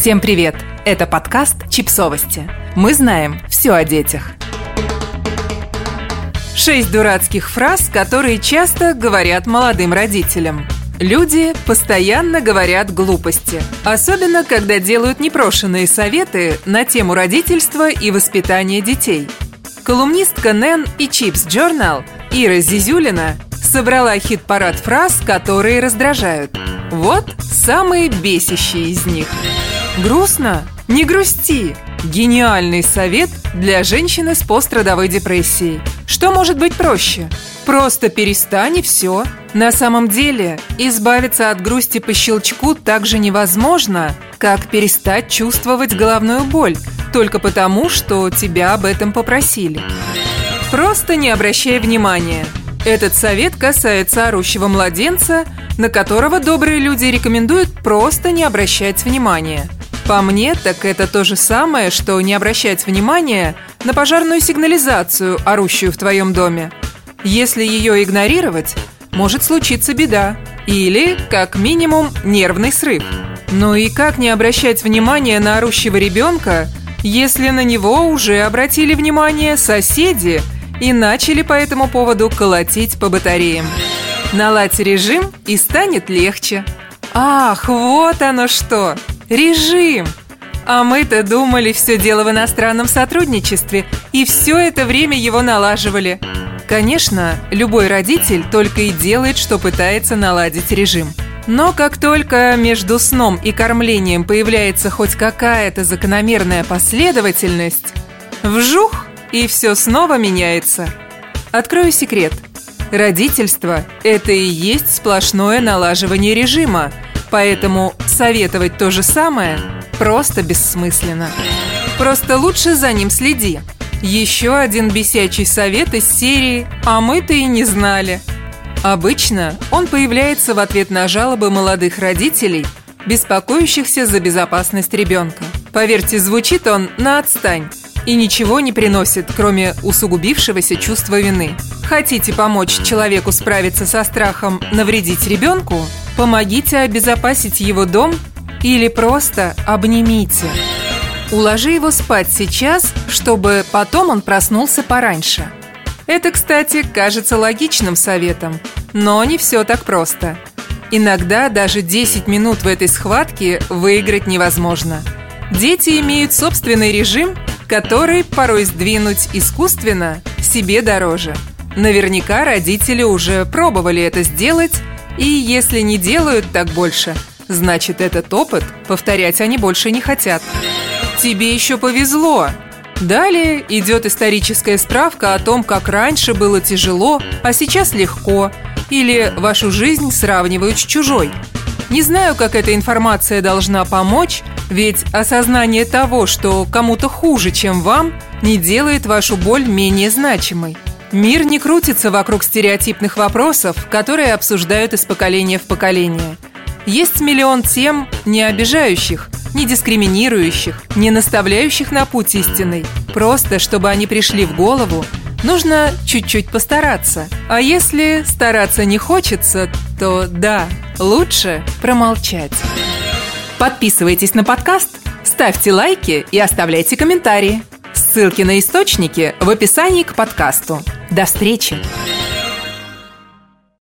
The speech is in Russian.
Всем привет! Это подкаст «Чипсовости». Мы знаем все о детях. Шесть дурацких фраз, которые часто говорят молодым родителям. Люди постоянно говорят глупости. Особенно, когда делают непрошенные советы на тему родительства и воспитания детей. Колумнистка Нэн и Чипс Journal Ира Зизюлина собрала хит-парад фраз, которые раздражают. Вот самые бесящие из них. Грустно? Не грусти! Гениальный совет для женщины с пострадовой депрессией. Что может быть проще? Просто перестань и все. На самом деле, избавиться от грусти по щелчку так же невозможно, как перестать чувствовать головную боль, только потому, что тебя об этом попросили. Просто не обращай внимания. Этот совет касается орущего младенца, на которого добрые люди рекомендуют просто не обращать внимания – по мне, так это то же самое, что не обращать внимания на пожарную сигнализацию, орущую в твоем доме. Если ее игнорировать, может случиться беда. Или, как минимум, нервный срыв. Ну и как не обращать внимания на орущего ребенка, если на него уже обратили внимание соседи и начали по этому поводу колотить по батареям? Наладь режим и станет легче. Ах, вот оно что! Режим! А мы-то думали, все дело в иностранном сотрудничестве, и все это время его налаживали. Конечно, любой родитель только и делает, что пытается наладить режим. Но как только между сном и кормлением появляется хоть какая-то закономерная последовательность, вжух, и все снова меняется. Открою секрет. Родительство – это и есть сплошное налаживание режима – Поэтому советовать то же самое просто бессмысленно. Просто лучше за ним следи. Еще один бесячий совет из серии «А мы-то и не знали». Обычно он появляется в ответ на жалобы молодых родителей, беспокоящихся за безопасность ребенка. Поверьте, звучит он на отстань и ничего не приносит, кроме усугубившегося чувства вины. Хотите помочь человеку справиться со страхом навредить ребенку? Помогите обезопасить его дом или просто обнимите. Уложи его спать сейчас, чтобы потом он проснулся пораньше. Это, кстати, кажется логичным советом, но не все так просто. Иногда даже 10 минут в этой схватке выиграть невозможно. Дети имеют собственный режим который порой сдвинуть искусственно себе дороже. Наверняка родители уже пробовали это сделать, и если не делают так больше, значит этот опыт повторять они больше не хотят. Тебе еще повезло! Далее идет историческая справка о том, как раньше было тяжело, а сейчас легко, или вашу жизнь сравнивают с чужой. Не знаю, как эта информация должна помочь, ведь осознание того, что кому-то хуже, чем вам, не делает вашу боль менее значимой. Мир не крутится вокруг стереотипных вопросов, которые обсуждают из поколения в поколение. Есть миллион тем, не обижающих, не дискриминирующих, не наставляющих на путь истинный. Просто, чтобы они пришли в голову, нужно чуть-чуть постараться. А если стараться не хочется, то да, лучше промолчать. Подписывайтесь на подкаст, ставьте лайки и оставляйте комментарии. Ссылки на источники в описании к подкасту. До встречи!